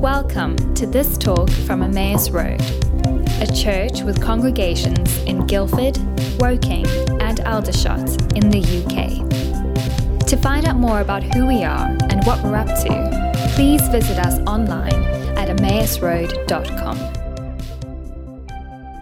Welcome to this talk from Emmaus Road, a church with congregations in Guildford, Woking, and Aldershot in the UK. To find out more about who we are and what we're up to, please visit us online at emmausroad.com.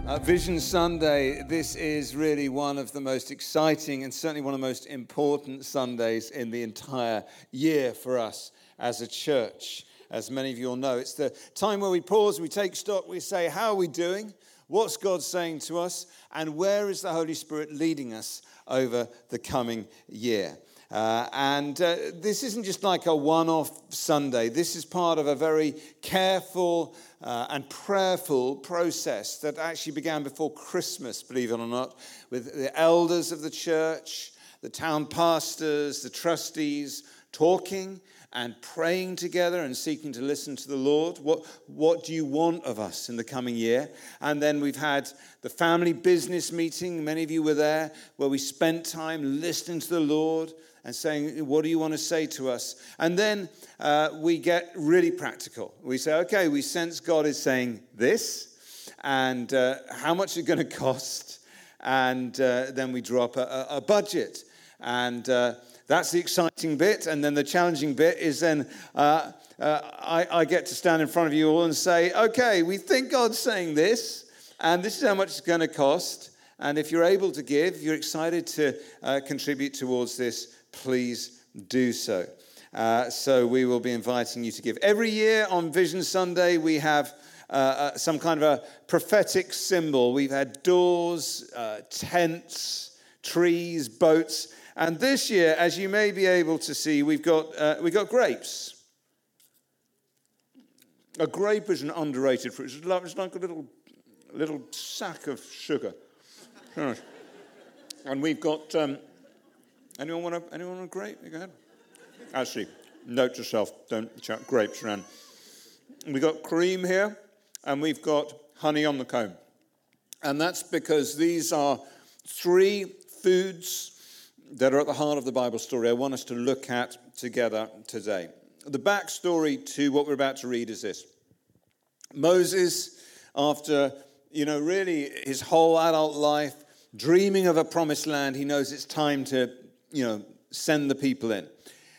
Uh, Vision Sunday, this is really one of the most exciting and certainly one of the most important Sundays in the entire year for us as a church as many of you all know. It's the time where we pause, we take stock, we say, How are we doing? What's God saying to us? And where is the Holy Spirit leading us over the coming year? Uh, and uh, this isn't just like a one off Sunday. This is part of a very careful uh, and prayerful process that actually began before Christmas, believe it or not, with the elders of the church, the town pastors, the trustees talking and praying together and seeking to listen to the Lord. What, what do you want of us in the coming year? And then we've had the family business meeting. Many of you were there, where we spent time listening to the Lord and saying, What do you want to say to us? And then uh, we get really practical. We say, Okay, we sense God is saying this, and uh, how much is going to cost? And uh, then we drop a, a budget. And uh, that's the exciting bit. And then the challenging bit is then uh, uh, I, I, get to stand in front of you all and say, okay, we think God's saying this, and this is how much it's going to cost. And if you're able to give, you're excited to uh, contribute towards this, please do so. Uh, so we will be inviting you to give. Every year on Vision Sunday, we have uh, uh, some kind of a prophetic symbol. We've had doors, tents, trees, boats. And this year, as you may be able to see, we've got, uh, we've got grapes. A grape is an underrated fruit. It's like, it's like a little, little sack of sugar. and we've got. Um, anyone want a, anyone want a grape? Go ahead. Actually, note to self: don't chuck grapes around. We've got cream here, and we've got honey on the comb, and that's because these are three foods that are at the heart of the Bible story I want us to look at together today. The backstory to what we're about to read is this Moses, after, you know, really his whole adult life, dreaming of a promised land, he knows it's time to, you know, send the people in.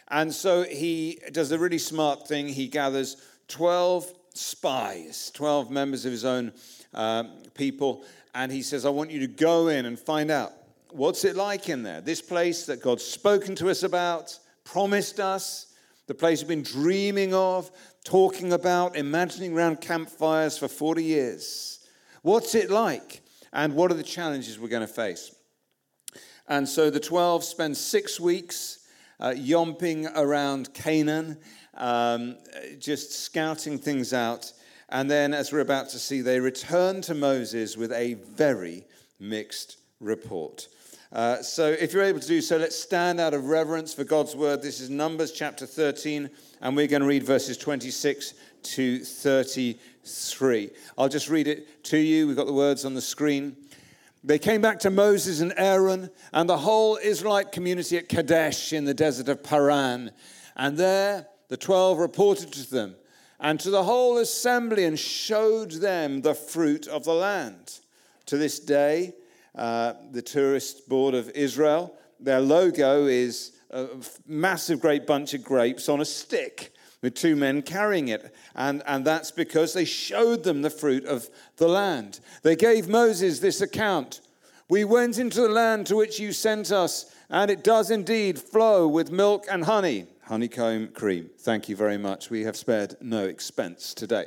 And so he does a really smart thing. He gathers 12 spies, 12 members of his own um, people, and he says, I want you to go in and find out what's it like in there? This place that God's spoken to us about, promised us, the place we've been dreaming of, talking about, imagining around campfires for 40 years. What's it like? And what are the challenges we're going to face? And so the 12 spend six weeks uh, yomping around Canaan, um, just scouting things out. And then, as we're about to see, they return to Moses with a very mixed report. Uh, so, if you're able to do so, let's stand out of reverence for God's word. This is Numbers chapter 13, and we're going to read verses 26 to 33. I'll just read it to you. We've got the words on the screen. They came back to Moses and Aaron and the whole Israelite community at Kadesh in the desert of Paran. And there the twelve reported to them and to the whole assembly and showed them the fruit of the land. To this day, uh, the Tourist Board of Israel. Their logo is a massive, great bunch of grapes on a stick with two men carrying it. And, and that's because they showed them the fruit of the land. They gave Moses this account We went into the land to which you sent us, and it does indeed flow with milk and honey. Honeycomb cream. Thank you very much. We have spared no expense today.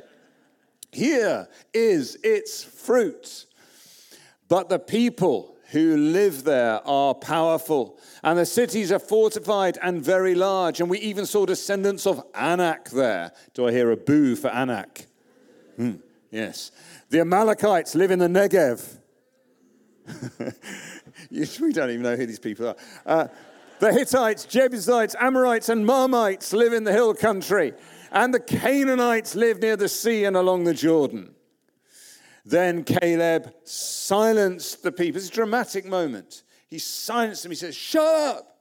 Here is its fruit. But the people who live there are powerful, and the cities are fortified and very large. And we even saw descendants of Anak there. Do I hear a boo for Anak? Hmm, yes. The Amalekites live in the Negev. we don't even know who these people are. Uh, the Hittites, Jebusites, Amorites, and Marmites live in the hill country, and the Canaanites live near the sea and along the Jordan. Then Caleb silenced the people. It's a dramatic moment. He silenced them. He says, Shut up!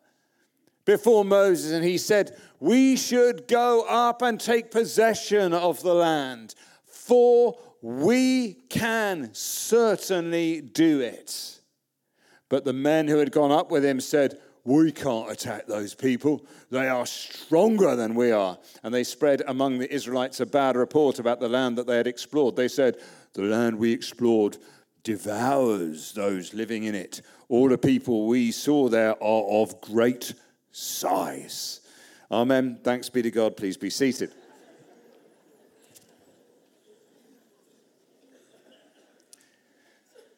before Moses, and he said, We should go up and take possession of the land, for we can certainly do it. But the men who had gone up with him said, We can't attack those people. They are stronger than we are. And they spread among the Israelites a bad report about the land that they had explored. They said, The land we explored devours those living in it. All the people we saw there are of great size. Amen. Thanks be to God. Please be seated.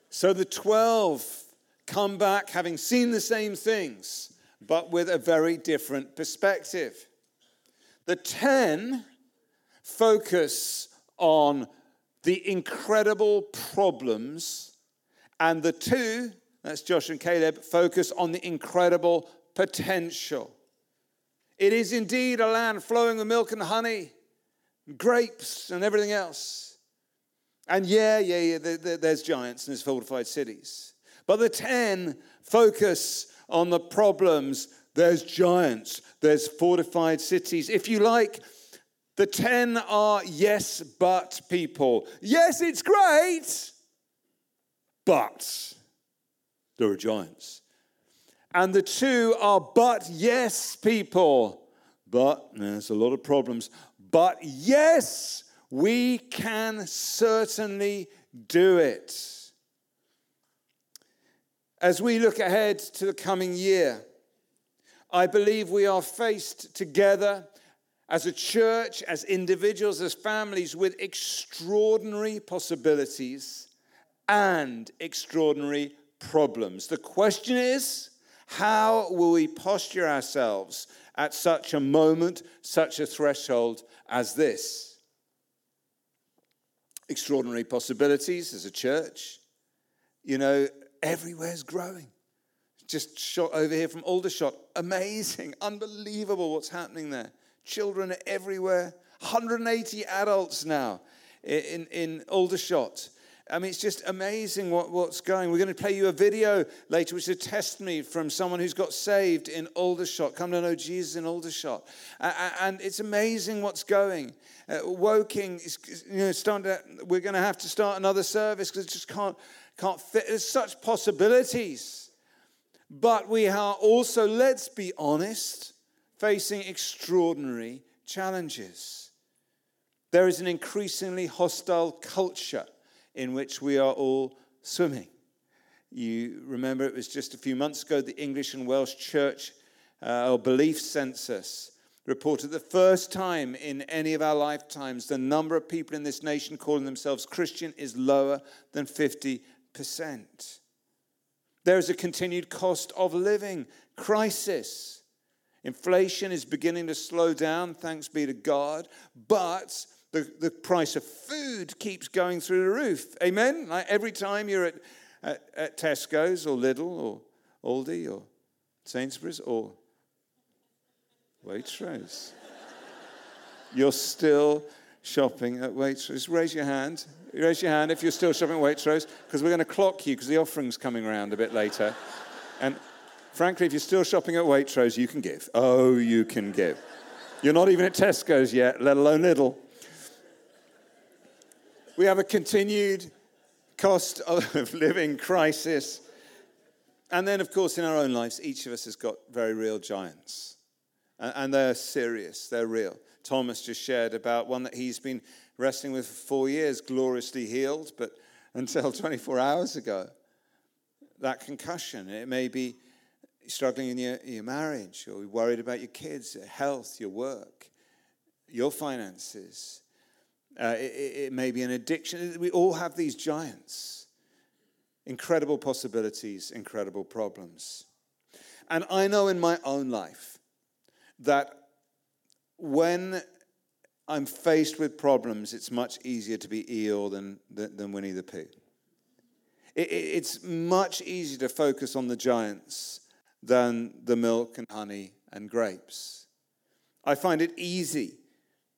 So the 12 come back having seen the same things, but with a very different perspective. The 10 focus on the incredible problems, and the two, that's Josh and Caleb, focus on the incredible potential. It is indeed a land flowing with milk and honey, grapes, and everything else. And yeah, yeah, yeah, there's giants and there's fortified cities. But the 10 focus on the problems. There's giants, there's fortified cities. If you like, the 10 are yes, but people. Yes, it's great, but there are giants. And the two are but yes people. But there's a lot of problems. But yes, we can certainly do it. As we look ahead to the coming year, I believe we are faced together as a church, as individuals, as families with extraordinary possibilities and extraordinary problems. The question is how will we posture ourselves at such a moment, such a threshold as this? Extraordinary possibilities as a church. You know, everywhere's growing. Just shot over here from Aldershot. Amazing, unbelievable what's happening there. Children everywhere. 180 adults now in, in Aldershot. I mean, it's just amazing what, what's going. We're going to play you a video later, which is a testimony from someone who's got saved in Aldershot, come to know Jesus in Aldershot. And it's amazing what's going. Uh, Woking is, you know, starting to, we're going to have to start another service because it just can't, can't fit. There's such possibilities. But we are also, let's be honest, facing extraordinary challenges. There is an increasingly hostile culture in which we are all swimming. You remember it was just a few months ago the English and Welsh Church uh, or Belief Census reported the first time in any of our lifetimes the number of people in this nation calling themselves Christian is lower than 50%. There is a continued cost of living crisis. Inflation is beginning to slow down, thanks be to God, but the, the price of food keeps going through the roof. Amen? Like every time you're at, at, at Tesco's or Lidl or Aldi or Sainsbury's or Waitrose, you're still shopping at Waitrose. Raise your hand. Raise your hand if you're still shopping at Waitrose, because we're going to clock you because the offering's coming around a bit later. and frankly, if you're still shopping at Waitrose, you can give. Oh, you can give. You're not even at Tesco's yet, let alone Lidl. We have a continued cost of living crisis. And then, of course, in our own lives, each of us has got very real giants. And they're serious, they're real. Thomas just shared about one that he's been wrestling with for four years, gloriously healed, but until 24 hours ago, that concussion, it may be struggling in your, your marriage, or worried about your kids, your health, your work, your finances. Uh, it, it may be an addiction. We all have these giants. Incredible possibilities, incredible problems. And I know in my own life that when I'm faced with problems, it's much easier to be Eeyore than, than, than Winnie the Pooh. It, it, it's much easier to focus on the giants than the milk and honey and grapes. I find it easy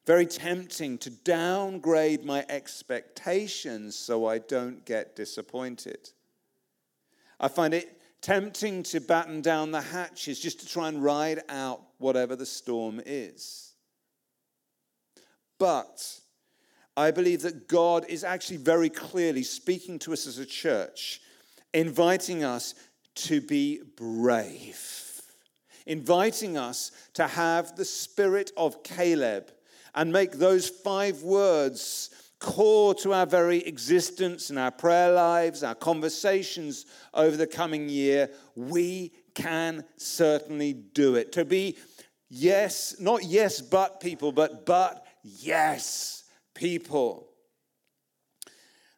very tempting to downgrade my expectations so I don't get disappointed. I find it tempting to batten down the hatches just to try and ride out whatever the storm is. But I believe that God is actually very clearly speaking to us as a church, inviting us to be brave, inviting us to have the spirit of Caleb and make those five words core to our very existence and our prayer lives, our conversations over the coming year, we can certainly do it. To be yes, not yes, but people, but but yes, people.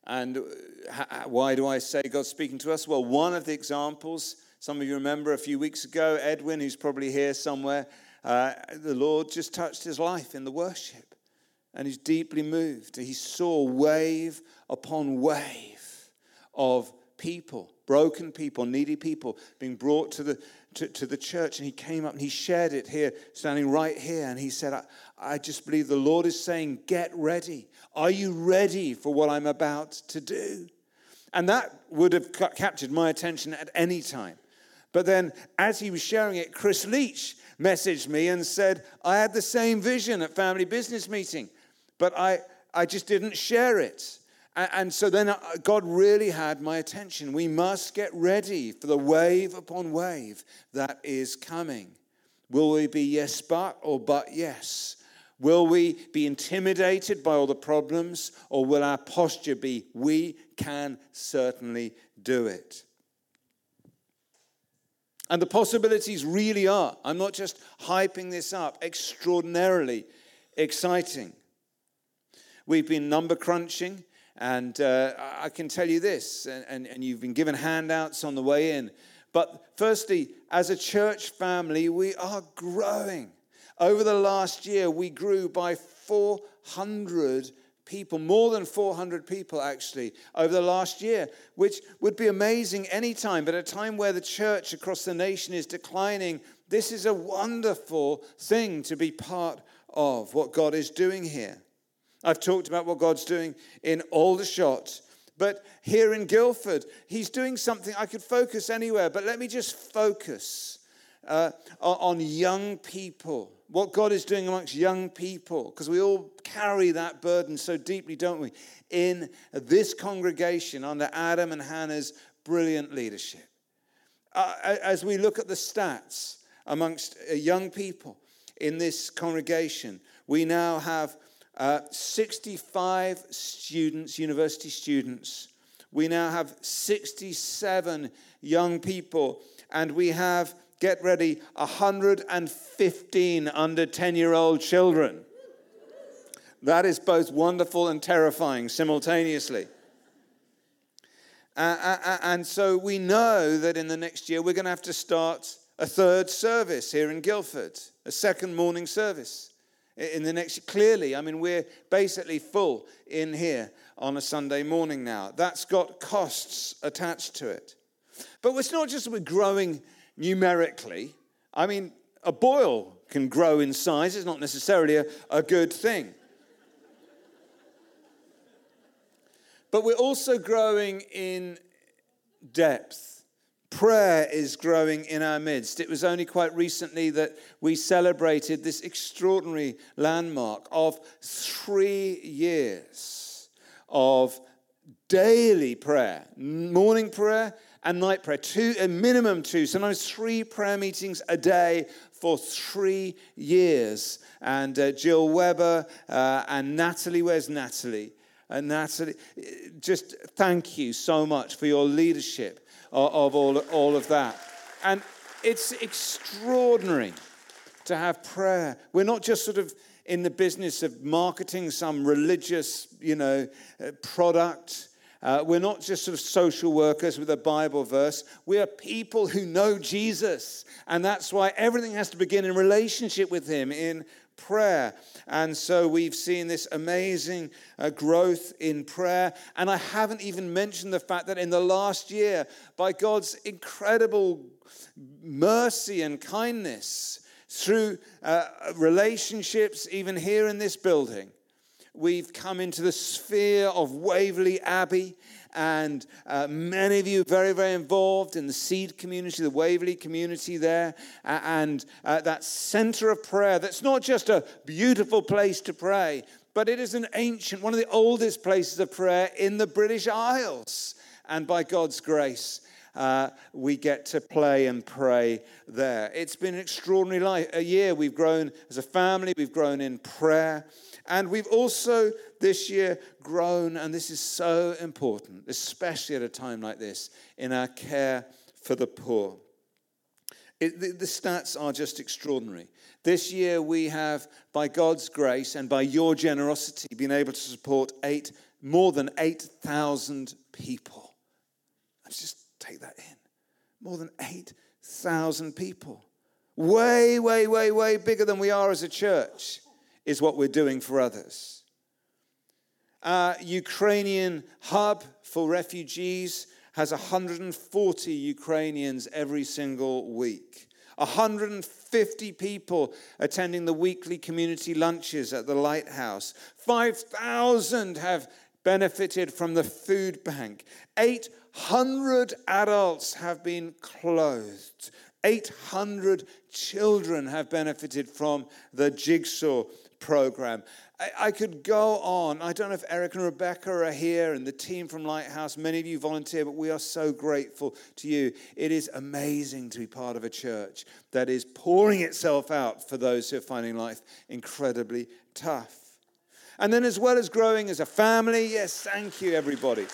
And uh, why do I say God's speaking to us? Well, one of the examples, some of you remember a few weeks ago, Edwin, who's probably here somewhere, uh, the Lord just touched his life in the worship and he's deeply moved. He saw wave upon wave of people, broken people, needy people being brought to the, to, to, the church. And he came up and he shared it here, standing right here. And he said, I, I just believe the Lord is saying, Get ready. Are you ready for what I'm about to do? And that would have captured my attention at any time. But then, as he was sharing it, Chris Leach messaged me and said, I had the same vision at family business meeting but I, I just didn't share it. And so then uh, God really had my attention. We must get ready for the wave upon wave that is coming. Will we be yes, but, or but yes? Will we be intimidated by all the problems, or will our posture be, we can certainly do it? And the possibilities really are, I'm not just hyping this up, extraordinarily exciting. We've been number crunching, and uh, I can tell you this, and, and, and you've been given handouts on the way in. But firstly, as a church family, we are growing. Over the last year, we grew by 400 people, more than 400 people actually, over the last year, which would be amazing any time. But at a time where the church across the nation is declining, this is a wonderful thing to be part of what God is doing here. I've talked about what God's doing in Aldershot. But here in Guildford, he's doing something I could focus anywhere, but let me just focus uh, on young people, what God is doing amongst young people, because we all carry that burden so deeply, don't we? In this congregation under Adam and Hannah's brilliant leadership. Uh, as we look at the stats amongst uh, young people in this congregation, we now have uh, 65 students, university students. We now have 67 young people, and we have, get ready, 115 under 10 year old children. That is both wonderful and terrifying simultaneously. Uh, uh, uh and so we know that in the next year we're going to have to start a third service here in Guildford, a second morning service in the next clearly i mean we're basically full in here on a sunday morning now that's got costs attached to it but it's not just we're growing numerically i mean a boil can grow in size. It's not necessarily a, a good thing. But we're also growing in depth. Prayer is growing in our midst. It was only quite recently that we celebrated this extraordinary landmark of three years of daily prayer, morning prayer and night prayer, two, a minimum two, sometimes three prayer meetings a day for three years. And uh, Jill Weber uh, and Natalie, where's Natalie? And Natalie, just thank you so much for your leadership of all, all of that. And it's extraordinary to have prayer. We're not just sort of in the business of marketing some religious, you know, uh, product. Uh, we're not just sort of social workers with a Bible verse. We are people who know Jesus. And that's why everything has to begin in relationship with Him, in prayer. And so we've seen this amazing uh, growth in prayer. And I haven't even mentioned the fact that in the last year, by God's incredible mercy and kindness, through uh, relationships, even here in this building, we've come into the sphere of Waverley Abbey and uh, many of you very, very involved in the seed community, the Waverley community there, and uh, that center of prayer that's not just a beautiful place to pray, but it is an ancient, one of the oldest places of prayer in the British Isles. And by God's grace, uh, we get to play and pray there. It's been an extraordinary life, a year. We've grown as a family, we've grown in prayer, and we've also this year grown, and this is so important, especially at a time like this, in our care for the poor. It, the, the, stats are just extraordinary. This year, we have, by God's grace and by your generosity, been able to support eight, more than 8,000 people. Let's just take that in. More than 8,000 people. Way, way, way, way bigger than we are as a church is what we're doing for others. Our Ukrainian hub for refugees has 140 Ukrainians every single week. 150 people attending the weekly community lunches at the lighthouse. 5,000 have benefited from the food bank. 800 adults have been clothed. 800 children have benefited from the jigsaw program. I, I, could go on. I don't know if Eric and Rebecca are here and the team from Lighthouse. Many of you volunteer, but we are so grateful to you. It is amazing to be part of a church that is pouring itself out for those who are finding life incredibly tough. And then, as well as growing as a family, yes, thank you, everybody.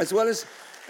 As well as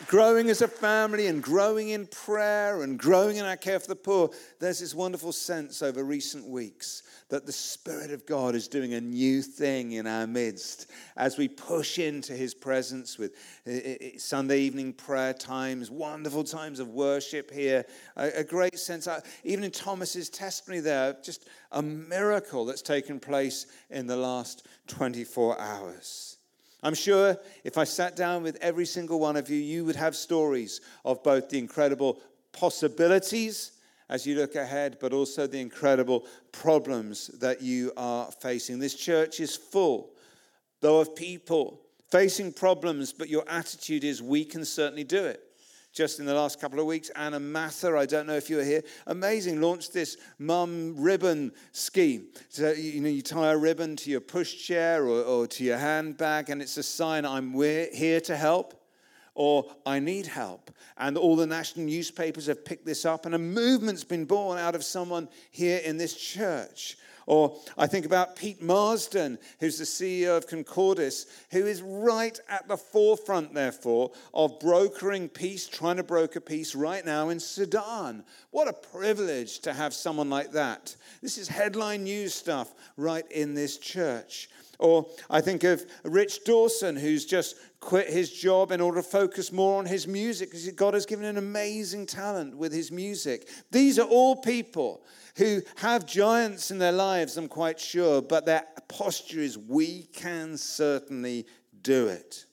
growing as a family and growing in prayer and growing in our care for the poor, there's this wonderful sense over recent weeks that the Spirit of God is doing a new thing in our midst as we push into His presence with eh, eh, eh, Sunday evening prayer times, wonderful times of worship here, a, great sense, even in Thomas's testimony there, just a miracle that's taken place in the last 24 hours. I'm sure if I sat down with every single one of you, you would have stories of both the incredible possibilities as you look ahead, but also the incredible problems that you are facing. This church is full, though, of people facing problems, but your attitude is, we can certainly do it. Just in the last couple of weeks, Anna Mather, I don't know if you were here, amazing, launched this mum ribbon scheme. So, you know, you tie a ribbon to your pushchair or, or to your handbag, and it's a sign I'm here to help or I need help. And all the national newspapers have picked this up, and a movement's been born out of someone here in this church. Or I think about Pete Marsden, who's the CEO of Concordis, who is right at the forefront, therefore, of brokering peace, trying to broker peace right now in Sudan. What a privilege to have someone like that. This is headline news stuff right in this church. Or I think of Rich Dawson, who's just quit his job in order to focus more on his music because God has given an amazing talent with his music. These are all people who have giants in their lives, I'm quite sure, but their posture is we can certainly do it.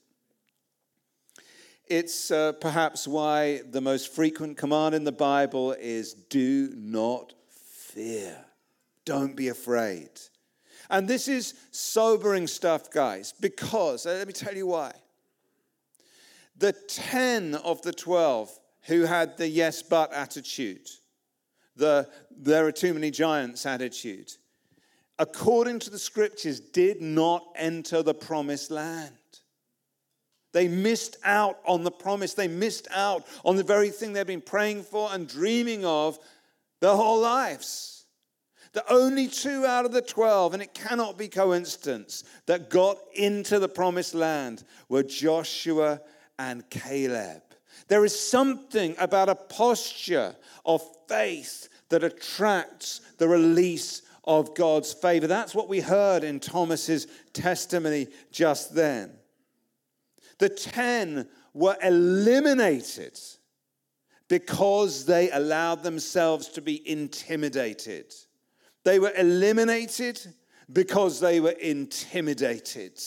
It's uh, perhaps why the most frequent command in the Bible is do not fear. Don't be afraid. And this is sobering stuff, guys, because, uh, let me tell you why. The 10 of the 12 who had the yes but attitude, the there are too many giants attitude, according to the scriptures, did not enter the promised land. They missed out on the promise. They missed out on the very thing they've been praying for and dreaming of their whole lives. The only two out of the 12, and it cannot be coincidence, that got into the promised land were Joshua and Caleb. There is something about a posture of faith that attracts the release of God's favor. That's what we heard in Thomas's testimony just then. The 10 were eliminated because they allowed themselves to be intimidated. They were eliminated because they were intimidated.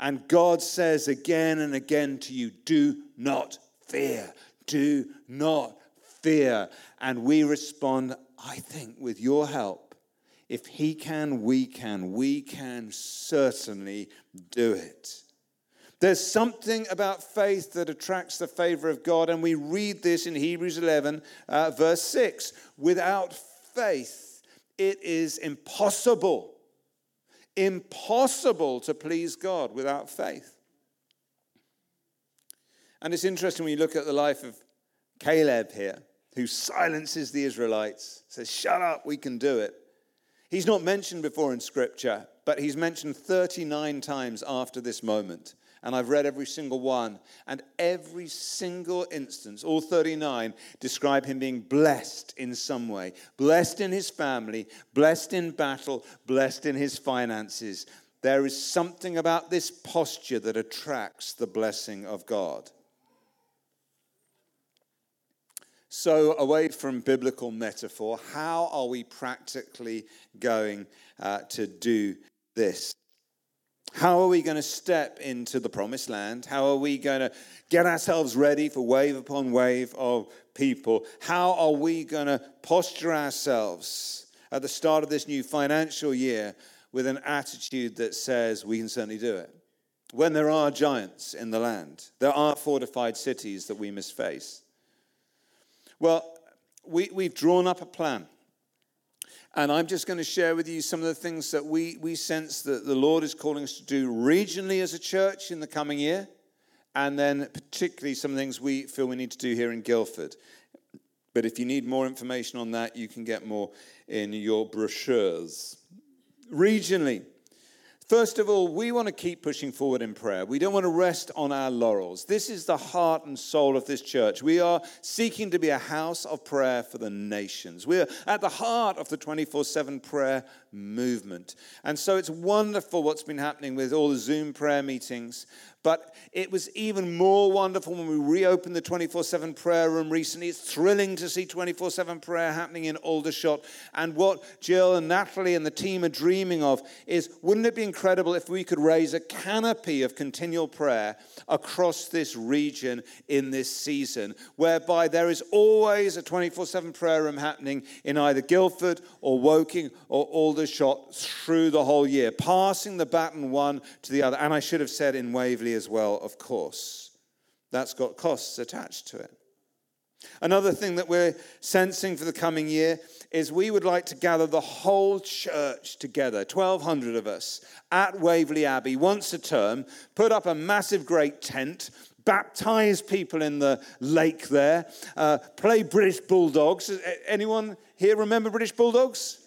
And God says again and again to you, do not fear. Do not fear. And we respond, I think, with your help. If He can, we can. We can certainly do it. There's something about faith that attracts the favor of God, and we read this in Hebrews 11, uh, verse 6. Without faith, it is impossible, impossible to please God without faith. And it's interesting when you look at the life of Caleb here, who silences the Israelites, says, Shut up, we can do it. He's not mentioned before in Scripture, but he's mentioned 39 times after this moment. And I've read every single one. And every single instance, all 39, describe him being blessed in some way blessed in his family, blessed in battle, blessed in his finances. There is something about this posture that attracts the blessing of God. So, away from biblical metaphor, how are we practically going uh, to do this? How are we going to step into the promised land? How are we going to get ourselves ready for wave upon wave of people? How are we going to posture ourselves at the start of this new financial year with an attitude that says we can certainly do it? When there are giants in the land, there are fortified cities that we must face. Well, we, we've drawn up a plan. And I'm just going to share with you some of the things that we, we sense that the Lord is calling us to do regionally as a church in the coming year, and then particularly some things we feel we need to do here in Guildford. But if you need more information on that, you can get more in your brochures. Regionally, First of all, we want to keep pushing forward in prayer. We don't want to rest on our laurels. This is the heart and soul of this church. We are seeking to be a house of prayer for the nations. We're at the heart of the 24 7 prayer movement. And so it's wonderful what's been happening with all the Zoom prayer meetings. But it was even more wonderful when we reopened the 24 7 prayer room recently. It's thrilling to see 24 7 prayer happening in Aldershot. And what Jill and Natalie and the team are dreaming of is wouldn't it be incredible if we could raise a canopy of continual prayer across this region in this season, whereby there is always a 24 7 prayer room happening in either Guildford or Woking or Aldershot through the whole year, passing the baton one to the other. And I should have said in Waverley as well, of course. That's got costs attached to it. Another thing that we're sensing for the coming year is we would like to gather the whole church together, 1,200 of us, at Waverley Abbey once a term, put up a massive great tent, baptize people in the lake there, uh, play British Bulldogs. Anyone here remember British Bulldogs?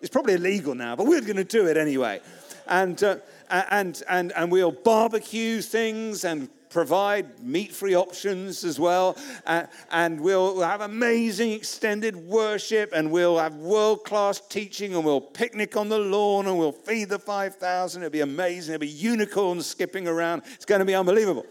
It's probably illegal now, but we're going to do it anyway. And uh, and, and, and we'll barbecue things and provide meat free options as well. Uh, and we'll have amazing extended worship and we'll have world class teaching and we'll picnic on the lawn and we'll feed the 5,000. It'll be amazing. There'll be unicorns skipping around. It's going to be unbelievable.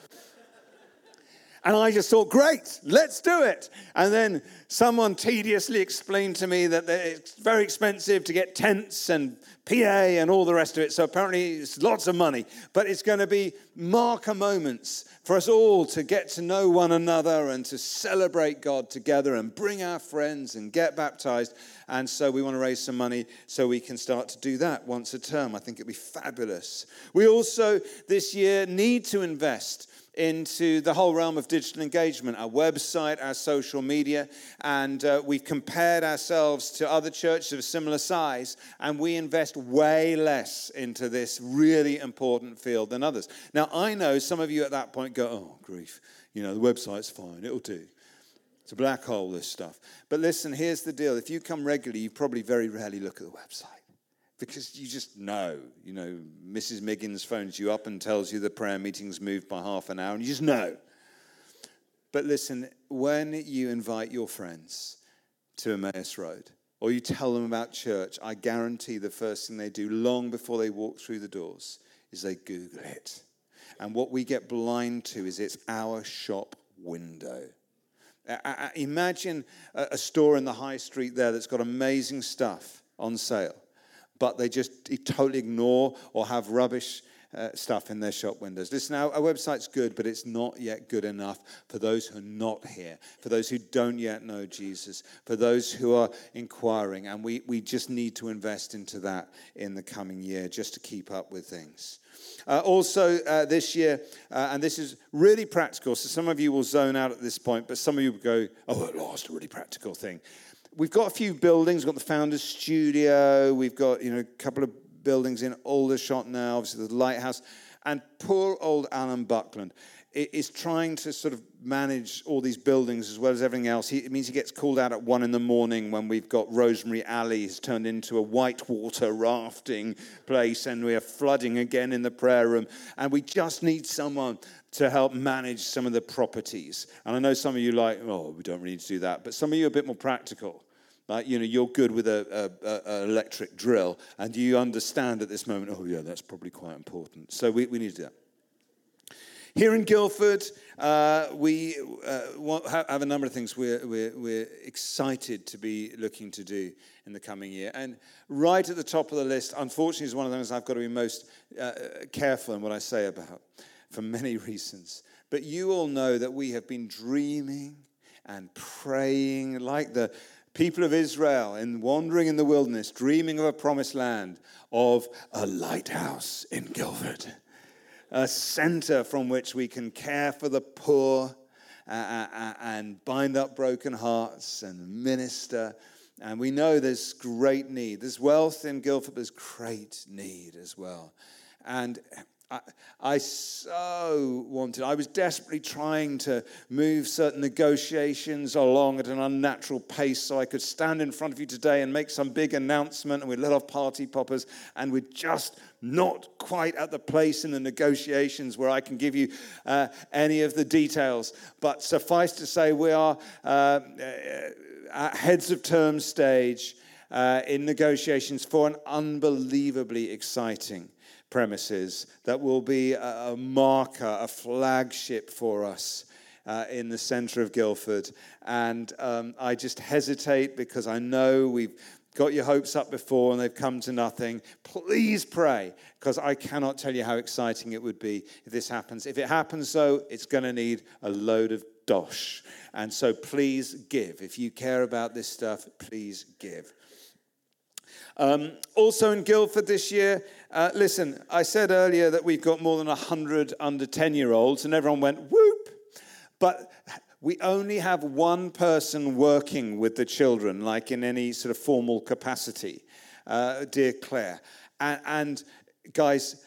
And I just thought, great, let's do it. And then someone tediously explained to me that it's very expensive to get tents and PA and all the rest of it. So apparently it's lots of money. But it's going to be marker moments for us all to get to know one another and to celebrate God together and bring our friends and get baptized. And so we want to raise some money so we can start to do that once a term. I think it'd be fabulous. We also this year need to invest into the whole realm of digital engagement, our website, our social media, and uh, we've compared ourselves to other churches of similar size, and we invest way less into this really important field than others. Now, I know some of you at that point go, oh, grief, you know, the website's fine, it'll do. It's a black hole, this stuff. But listen, here's the deal. If you come regularly, you probably very rarely look at the website because you just know. You know, Mrs. Miggins phones you up and tells you the prayer meeting's moved by half an hour, and you just know. But listen, when you invite your friends to Emmaus Road, or you tell them about church, I guarantee the first thing they do long before they walk through the doors is they Google it. And what we get blind to is it's our shop window. imagine a store in the high street there that's got amazing stuff on sale but they just totally ignore or have rubbish uh, stuff in their shop windows. Listen, our, our website's good, but it's not yet good enough for those who are not here, for those who don't yet know Jesus, for those who are inquiring. And we, we just need to invest into that in the coming year just to keep up with things. Uh, also, uh, this year, uh, and this is really practical, so some of you will zone out at this point, but some of you will go, oh, at last, a really practical thing. We've got a few buildings. We've got the Founders Studio. We've got, you know, a couple of buildings in Aldershot now, obviously the Lighthouse. And poor old Alan Buckland is trying to sort of manage all these buildings as well as everything else. He, it means he gets called out at one in the morning when we've got Rosemary Alley has turned into a whitewater rafting place and we are flooding again in the prayer room. And we just need someone to help manage some of the properties. And I know some of you like, oh, we don't really need to do that. But some of you are a bit more practical. Like, you know, you're good with a, a, a electric drill and you understand at this moment, oh, yeah, that's probably quite important. So we, we need to do that. Here in Guildford, uh, we uh, have a number of things we're, we're, we're, excited to be looking to do in the coming year. And right at the top of the list, unfortunately, is one of those I've got to be most uh, careful in what I say about for many reasons. But you all know that we have been dreaming and praying like the people of Israel in wandering in the wilderness, dreaming of a promised land, of a lighthouse in Guildford a center from which we can care for the poor uh, uh, uh, and bind up broken hearts and minister. And we know there's great need. There's wealth in Guildford, there's great need as well. And I, I, so wanted, I was desperately trying to move certain negotiations along at an unnatural pace so I could stand in front of you today and make some big announcement and we'd let off party poppers and we're just not quite at the place in the negotiations where I can give you uh, any of the details. But suffice to say, we are uh, at heads of term stage uh, in negotiations for an unbelievably exciting premises that will be a, marker, a flagship for us. Uh, in the center of Guildford. And um, I just hesitate because I know we've got your hopes up before and they've come to nothing. Please pray because I cannot tell you how exciting it would be if this happens. If it happens, though, it's going to need a load of dosh. And so please give. If you care about this stuff, please give. Um, also in Guildford this year, uh, listen, I said earlier that we've got more than 100 under 10 year olds, and everyone went, whoop. But we only have one person working with the children, like in any sort of formal capacity, uh, dear Claire. And, and guys,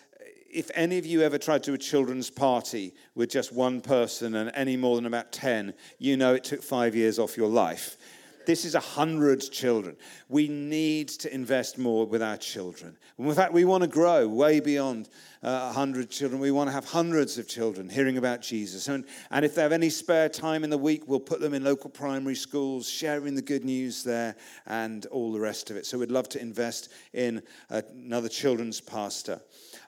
if any of you ever tried to do a children's party with just one person and any more than about 10, you know it took five years off your life this is a hundred children. We need to invest more with our children. in fact, we want to grow way beyond uh, a uh, hundred children. We want to have hundreds of children hearing about Jesus. And, and if they have any spare time in the week, we'll put them in local primary schools, sharing the good news there, and all the rest of it. So we'd love to invest in another children's pastor.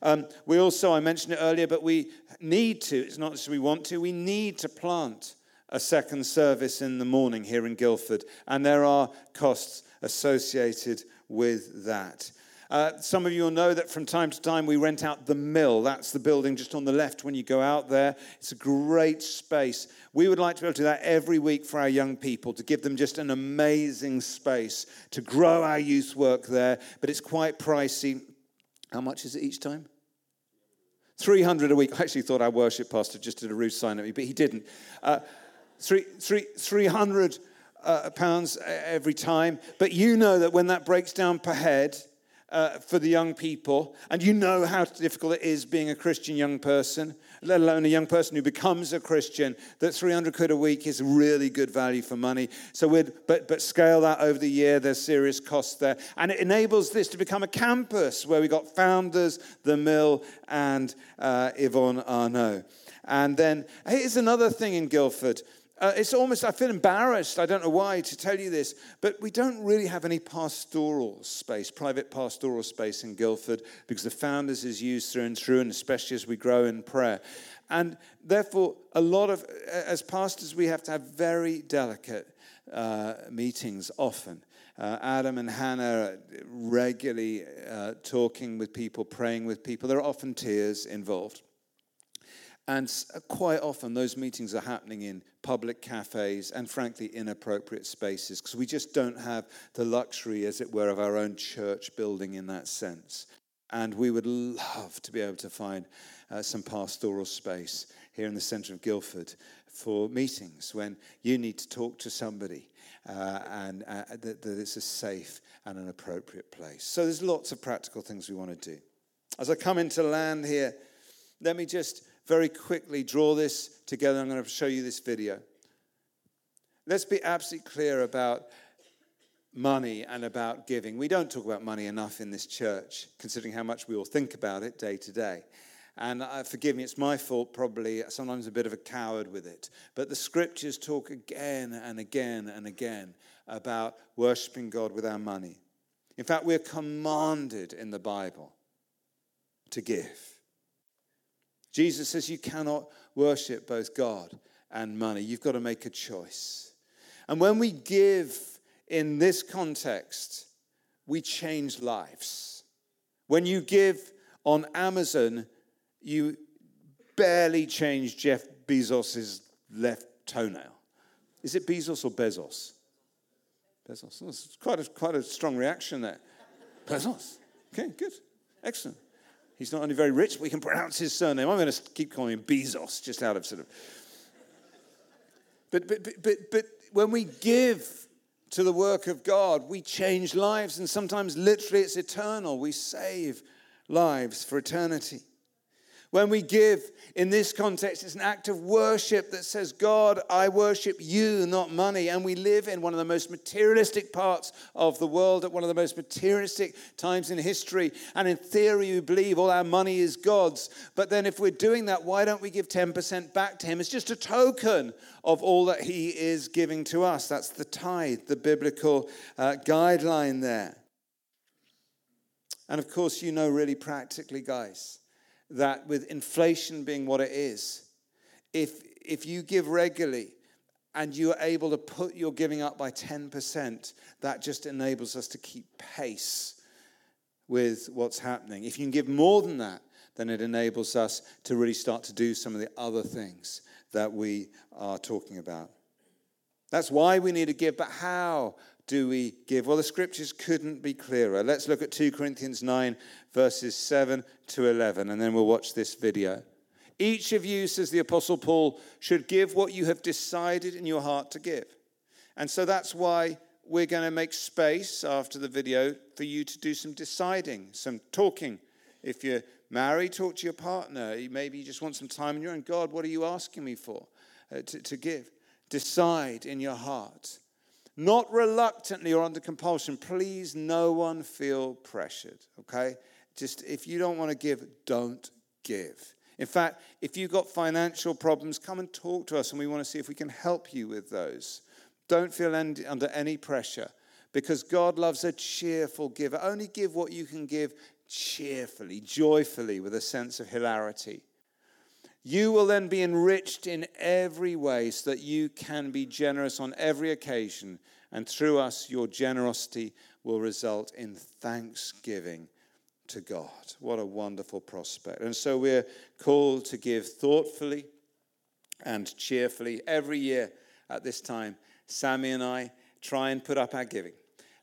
Um, we also, I mentioned it earlier, but we need to, it's not just we want to, we need to plant a second service in the morning here in Guildford, and there are costs associated with that. Uh, some of you will know that from time to time we rent out the mill. That's the building just on the left when you go out there. It's a great space. We would like to be able to do that every week for our young people, to give them just an amazing space to grow our youth work there. But it's quite pricey. How much is it each time? 300 a week. I actually thought our worship pastor just did a rude sign at me, but he didn't. Uh, three, three, 300 uh, pounds every time. But you know that when that breaks down per head uh, for the young people, and you know how difficult it is being a Christian young person, let alone a young person who becomes a Christian, that 300 quid a week is really good value for money. So we'd, but, but scale that over the year, there's serious costs there. And it enables this to become a campus where we got founders, the mill, and uh, Yvonne Arnaud. And then here's another thing in Guildford. Uh, it's almost, I feel embarrassed, I don't know why to tell you this, but we don't really have any pastoral space, private pastoral space in Guildford because the founders is used through and through, and especially as we grow in prayer. And therefore, a lot of, as pastors, we have to have very delicate uh, meetings often. Uh, Adam and Hannah regularly uh, talking with people, praying with people. There are often tears involved. And quite often, those meetings are happening in public cafes and, frankly, inappropriate spaces because we just don't have the luxury, as it were, of our own church building in that sense. And we would love to be able to find uh, some pastoral space here in the centre of Guildford for meetings when you need to talk to somebody uh, and uh, that, that it's a safe and an appropriate place. So there's lots of practical things we want to do. As I come into land here, let me just very quickly draw this together. I'm going to show you this video. Let's be absolutely clear about money and about giving. We don't talk about money enough in this church, considering how much we all think about it day to day. And uh, forgive me, it's my fault, probably, sometimes a bit of a coward with it. But the scriptures talk again and again and again about worshiping God with our money. In fact, we're commanded in the Bible to give. Jesus says you cannot worship both God and money. You've got to make a choice. And when we give in this context, we change lives. When you give on Amazon, you barely change Jeff Bezos' left toenail. Is it Bezos or Bezos? Bezos. It's quite a, quite a strong reaction there. Bezos. Okay, good. Excellent. He's not only very rich, but we can pronounce his surname. I'm going to keep calling him Bezos, just out of sort of. But, but, but, but, but when we give to the work of God, we change lives, and sometimes literally it's eternal. We save lives for eternity. When we give in this context, it's an act of worship that says, God, I worship you, not money. And we live in one of the most materialistic parts of the world at one of the most materialistic times in history. And in theory, we believe all our money is God's. But then, if we're doing that, why don't we give 10% back to Him? It's just a token of all that He is giving to us. That's the tithe, the biblical uh, guideline there. And of course, you know really practically, guys that with inflation being what it is, if, if you give regularly and you are able to put your giving up by 10%, that just enables us to keep pace with what's happening. If you can give more than that, then it enables us to really start to do some of the other things that we are talking about. That's why we need to give, but how do we give? Well, the scriptures couldn't be clearer. Let's look at 2 Corinthians 9, verses 7 to 11, and then we'll watch this video. Each of you, says the Apostle Paul, should give what you have decided in your heart to give. And so that's why we're going to make space after the video for you to do some deciding, some talking. If you're married, talk to your partner. Maybe you just want some time in your own. God, what are you asking me for uh, to, to give? Decide in your heart not reluctantly or under compulsion. Please, no one feel pressured, okay? Just if you don't want to give, don't give. In fact, if you've got financial problems, come and talk to us and we want to see if we can help you with those. Don't feel under any pressure because God loves a cheerful giver. Only give what you can give cheerfully, joyfully, with a sense of hilarity. You will then be enriched in every way so that you can be generous on every occasion. And through us, your generosity will result in thanksgiving to God. What a wonderful prospect. And so we're called to give thoughtfully and cheerfully every year at this time. Samie and I try and put up our giving.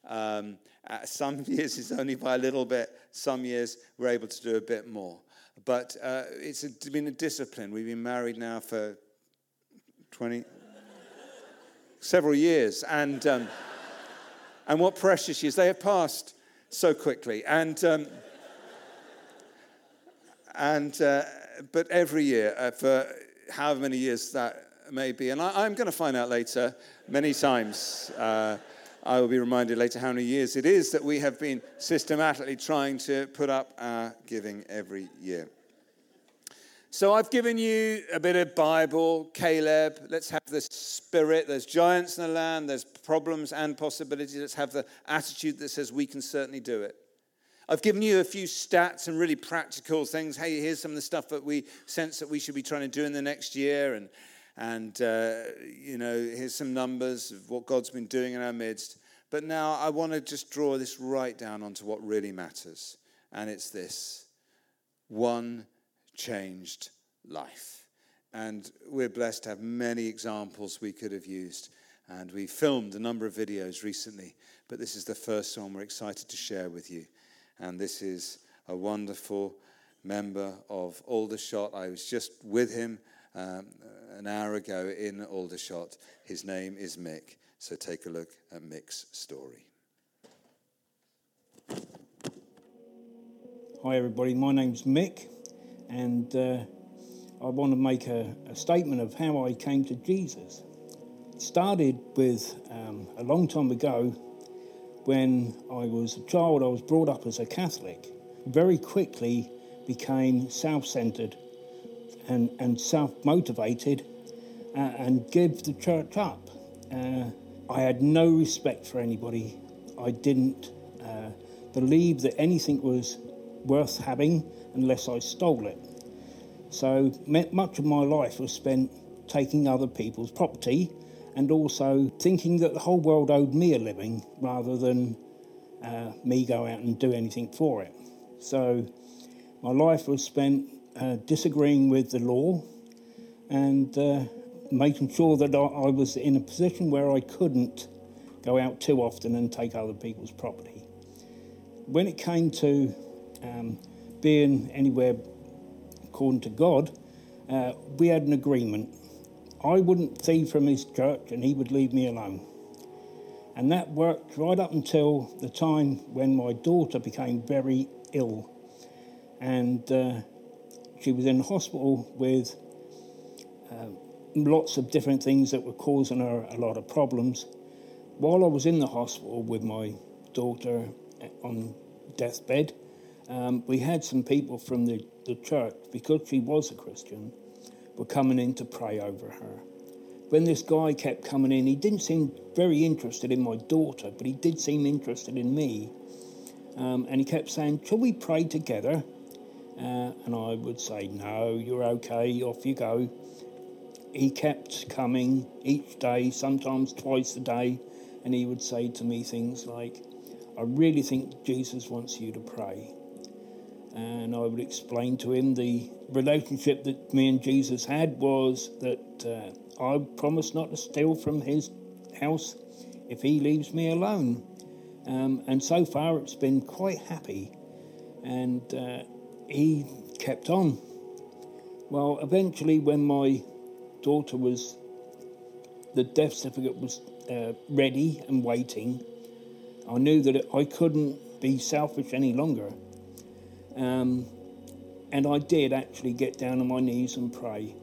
Um, uh, some years it's only by a little bit, some years we're able to do a bit more. But uh, it's a, been a discipline. We've been married now for 20, several years. And, um, and what precious years. They have passed so quickly. And, um, and uh, but every year, uh, for however many years that may be, and I, am going to find out later many times. Uh, I will be reminded later how many years it is that we have been systematically trying to put up our giving every year. So I've given you a bit of Bible, Caleb. Let's have the spirit. There's giants in the land, there's problems and possibilities. Let's have the attitude that says we can certainly do it. I've given you a few stats and really practical things. Hey, here's some of the stuff that we sense that we should be trying to do in the next year. And And, uh, you know, here's some numbers of what God's been doing in our midst. But now I want to just draw this right down onto what really matters. And it's this one changed life. And we're blessed to have many examples we could have used. And we filmed a number of videos recently, but this is the first one we're excited to share with you. And this is a wonderful member of Aldershot. I was just with him um, an hour ago in Aldershot. His name is Mick. So take a look at Mick's story. Hi, everybody. My name's Mick, and uh, I want to make a, a, statement of how I came to Jesus. It started with um, a long time ago when I was a child, I was brought up as a Catholic. Very quickly became self centered and, and self motivated uh, and gave the church up. Uh, I had no respect for anybody. I didn't uh, believe that anything was worth having unless I stole it. So much of my life was spent taking other people's property and also thinking that the whole world owed me a living rather than uh, me go out and do anything for it. So my life was spent uh, disagreeing with the law and uh, making sure that I, was in a position where I couldn't go out too often and take other people's property. When it came to um, being anywhere according to God, uh, we had an agreement. I wouldn't thieve from his church and he would leave me alone. And that worked right up until the time when my daughter became very ill and uh, she was in hospital with uh, lots of different things that were causing her a lot of problems. While I was in the hospital with my daughter on deathbed, um, we had some people from the, the church, because she was a Christian, were coming in to pray over her. When this guy kept coming in, he didn't seem very interested in my daughter, but he did seem interested in me. Um, and he kept saying, Shall we pray together? Uh, and I would say, No, you're okay, off you go. He kept coming each day, sometimes twice a day, and he would say to me things like, I really think Jesus wants you to pray. And I would explain to him the relationship that me and Jesus had was that uh, I promised not to steal from his house if he leaves me alone. Um, and so far, it's been quite happy. And uh, he kept on. Well, eventually, when my daughter was, the death certificate was uh, ready and waiting, I knew that I couldn't be selfish any longer. Um, and I did actually get down on my knees and pray.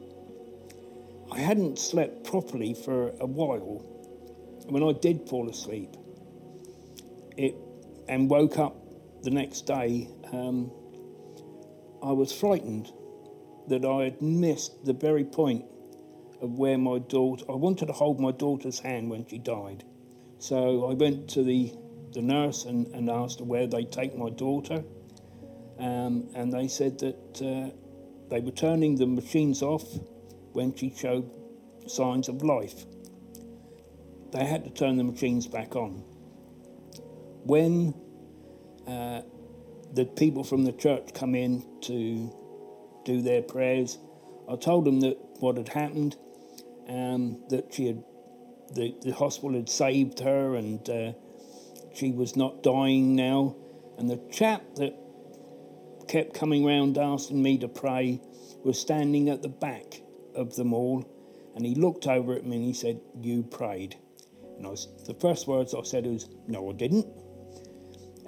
I hadn't slept properly for a while. When I did fall asleep, it and woke up the next day, um, I was frightened that I had missed the very point of where my daughter, I wanted to hold my daughter's hand when she died. So I went to the, the nurse and, and asked her where they'd take my daughter. Um, and they said that uh, they were turning the machines off when she showed signs of life. They had to turn the machines back on. When uh, the people from the church come in to do their prayers. I told them that what had happened, um, that she had, the, the hospital had saved her and uh, she was not dying now. And the chap that kept coming round asking me to pray was standing at the back of them all. And he looked over at me and he said, You prayed. And I was, the first words I said was, No, I didn't.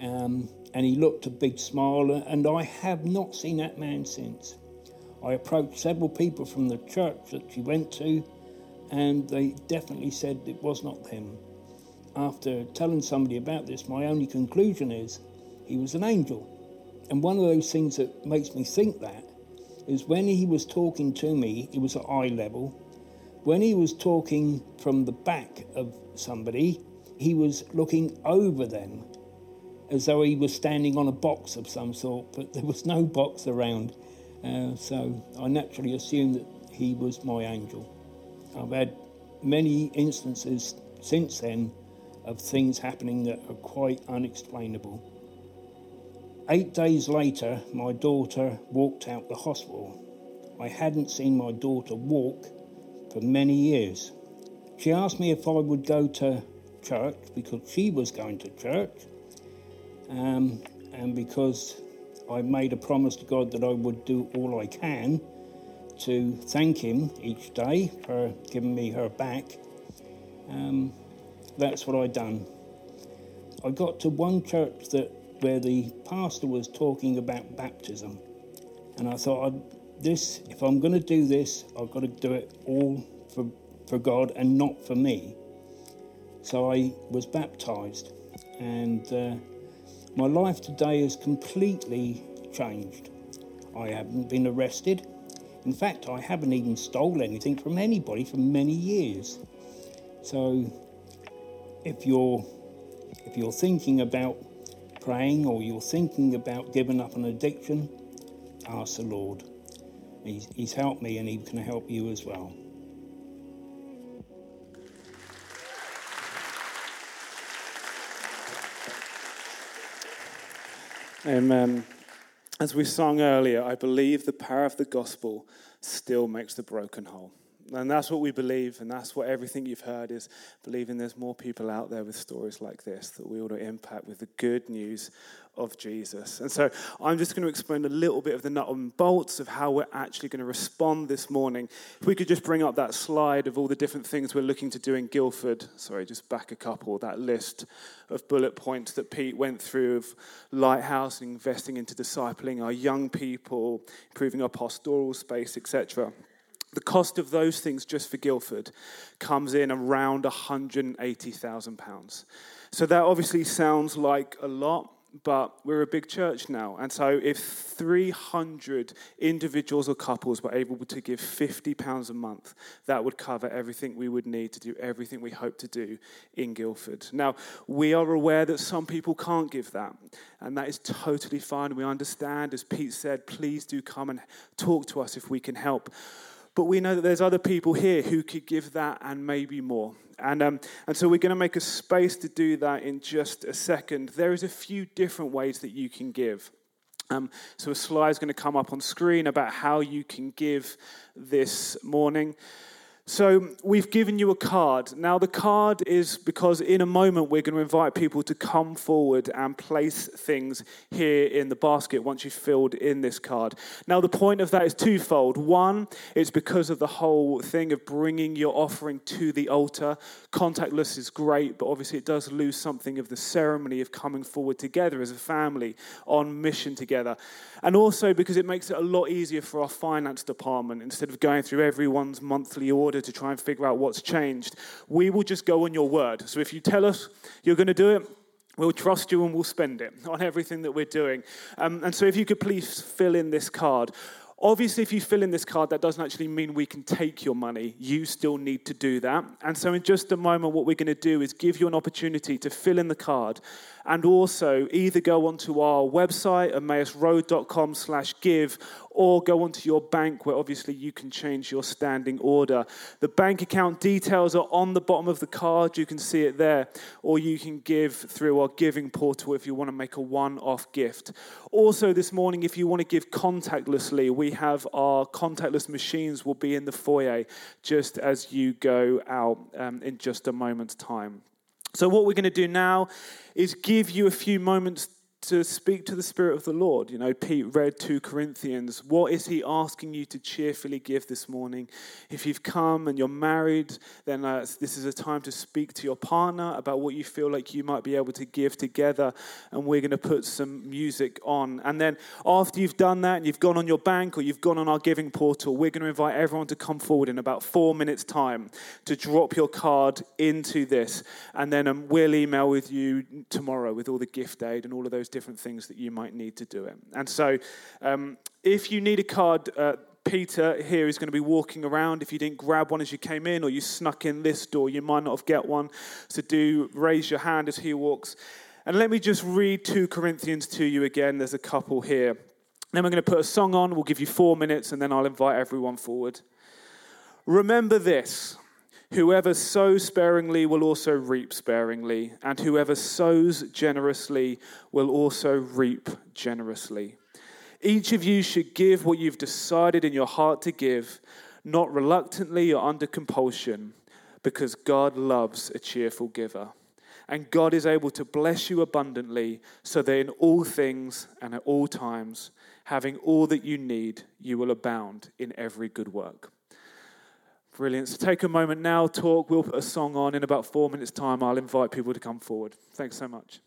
Um, and he looked a big smile, and I have not seen that man since. I approached several people from the church that she went to, and they definitely said it was not him. After telling somebody about this, my only conclusion is he was an angel. And one of those things that makes me think that is when he was talking to me, it was at eye level. When he was talking from the back of somebody, he was looking over them as though he was standing on a box of some sort, but there was no box around. Uh, so I naturally assumed that he was my angel. I've had many instances since then of things happening that are quite unexplainable. Eight days later, my daughter walked out the hospital. I hadn't seen my daughter walk for many years. She asked me if I would go to church because she was going to church um, and because I made a promise to God that I would do all I can to thank Him each day for giving me her back. Um, that's what I done. I got to one church that where the pastor was talking about baptism, and I thought, this if I'm going to do this, I've got to do it all for for God and not for me. So I was baptized, and uh, my life today is completely changed. I haven't been arrested. In fact, I haven't even stolen anything from anybody for many years. So if you're if you're thinking about praying or you're thinking about giving up an addiction, ask the Lord. He's, he's helped me and he can help you as well. Amen. As we sung earlier, I believe the power of the gospel still makes the broken whole. And that's what we believe, and that's what everything you've heard is believing there's more people out there with stories like this that we ought to impact with the good news of Jesus. And so I'm just going to explain a little bit of the nut and bolts of how we're actually going to respond this morning. If we could just bring up that slide of all the different things we're looking to do in Guildford. Sorry, just back a couple, that list of bullet points that Pete went through of Lighthouse, investing into discipling our young people, improving our pastoral space, etc. The cost of those things just for Guildford comes in around £180,000. So that obviously sounds like a lot, but we're a big church now. And so if 300 individuals or couples were able to give £50 a month, that would cover everything we would need to do everything we hope to do in Guildford. Now, we are aware that some people can't give that, and that is totally fine. We understand, as Pete said, please do come and talk to us if we can help. But we know that there's other people here who could give that and maybe more. And, um, and so we're going to make a space to do that in just a second. There is a few different ways that you can give. Um, so a slide is going to come up on screen about how you can give this morning. So, we've given you a card. Now, the card is because in a moment we're going to invite people to come forward and place things here in the basket once you've filled in this card. Now, the point of that is twofold. One, it's because of the whole thing of bringing your offering to the altar. Contactless is great, but obviously it does lose something of the ceremony of coming forward together as a family on mission together. And also because it makes it a lot easier for our finance department instead of going through everyone's monthly order order to try and figure out what's changed. We will just go on your word. So if you tell us you're going to do it, We'll trust you and we'll spend it on everything that we're doing. Um, and so, if you could please fill in this card. Obviously, if you fill in this card, that doesn't actually mean we can take your money. You still need to do that. And so, in just a moment, what we're going to do is give you an opportunity to fill in the card and also either go onto our website, emmausroad.com slash give, or go onto your bank where obviously you can change your standing order. The bank account details are on the bottom of the card. You can see it there. Or you can give through our giving portal if you want to make a one off gift. Also, this morning, if you want to give contactlessly, we have our contactless machines will be in the foyer just as you go out um, in just a moment's time. So, what we're going to do now is give you a few moments to speak to the Spirit of the Lord. You know, Pete read 2 Corinthians. What is he asking you to cheerfully give this morning? If you've come and you're married, then uh, this is a time to speak to your partner about what you feel like you might be able to give together. And we're going to put some music on. And then after you've done that and you've gone on your bank or you've gone on our giving portal, we're going to invite everyone to come forward in about four minutes' time to drop your card into this. And then um, we'll email with you tomorrow with all the gift aid and all of those different things that you might need to do it. And so, um, if you need a card, uh, Peter here is going to be walking around. If you didn't grab one as you came in, or you snuck in this door, you might not have get one. So do raise your hand as he walks. And let me just read 2 Corinthians to you again. There's a couple here. Then we're going to put a song on. We'll give you four minutes, and then I'll invite everyone forward. Remember this Whoever sows sparingly will also reap sparingly, and whoever sows generously will also reap generously. Each of you should give what you've decided in your heart to give, not reluctantly or under compulsion, because God loves a cheerful giver. And God is able to bless you abundantly, so that in all things and at all times, having all that you need, you will abound in every good work. Brilliant. So take a moment now, talk. We'll put a song on. In about four minutes' time, I'll invite people to come forward. Thanks so much.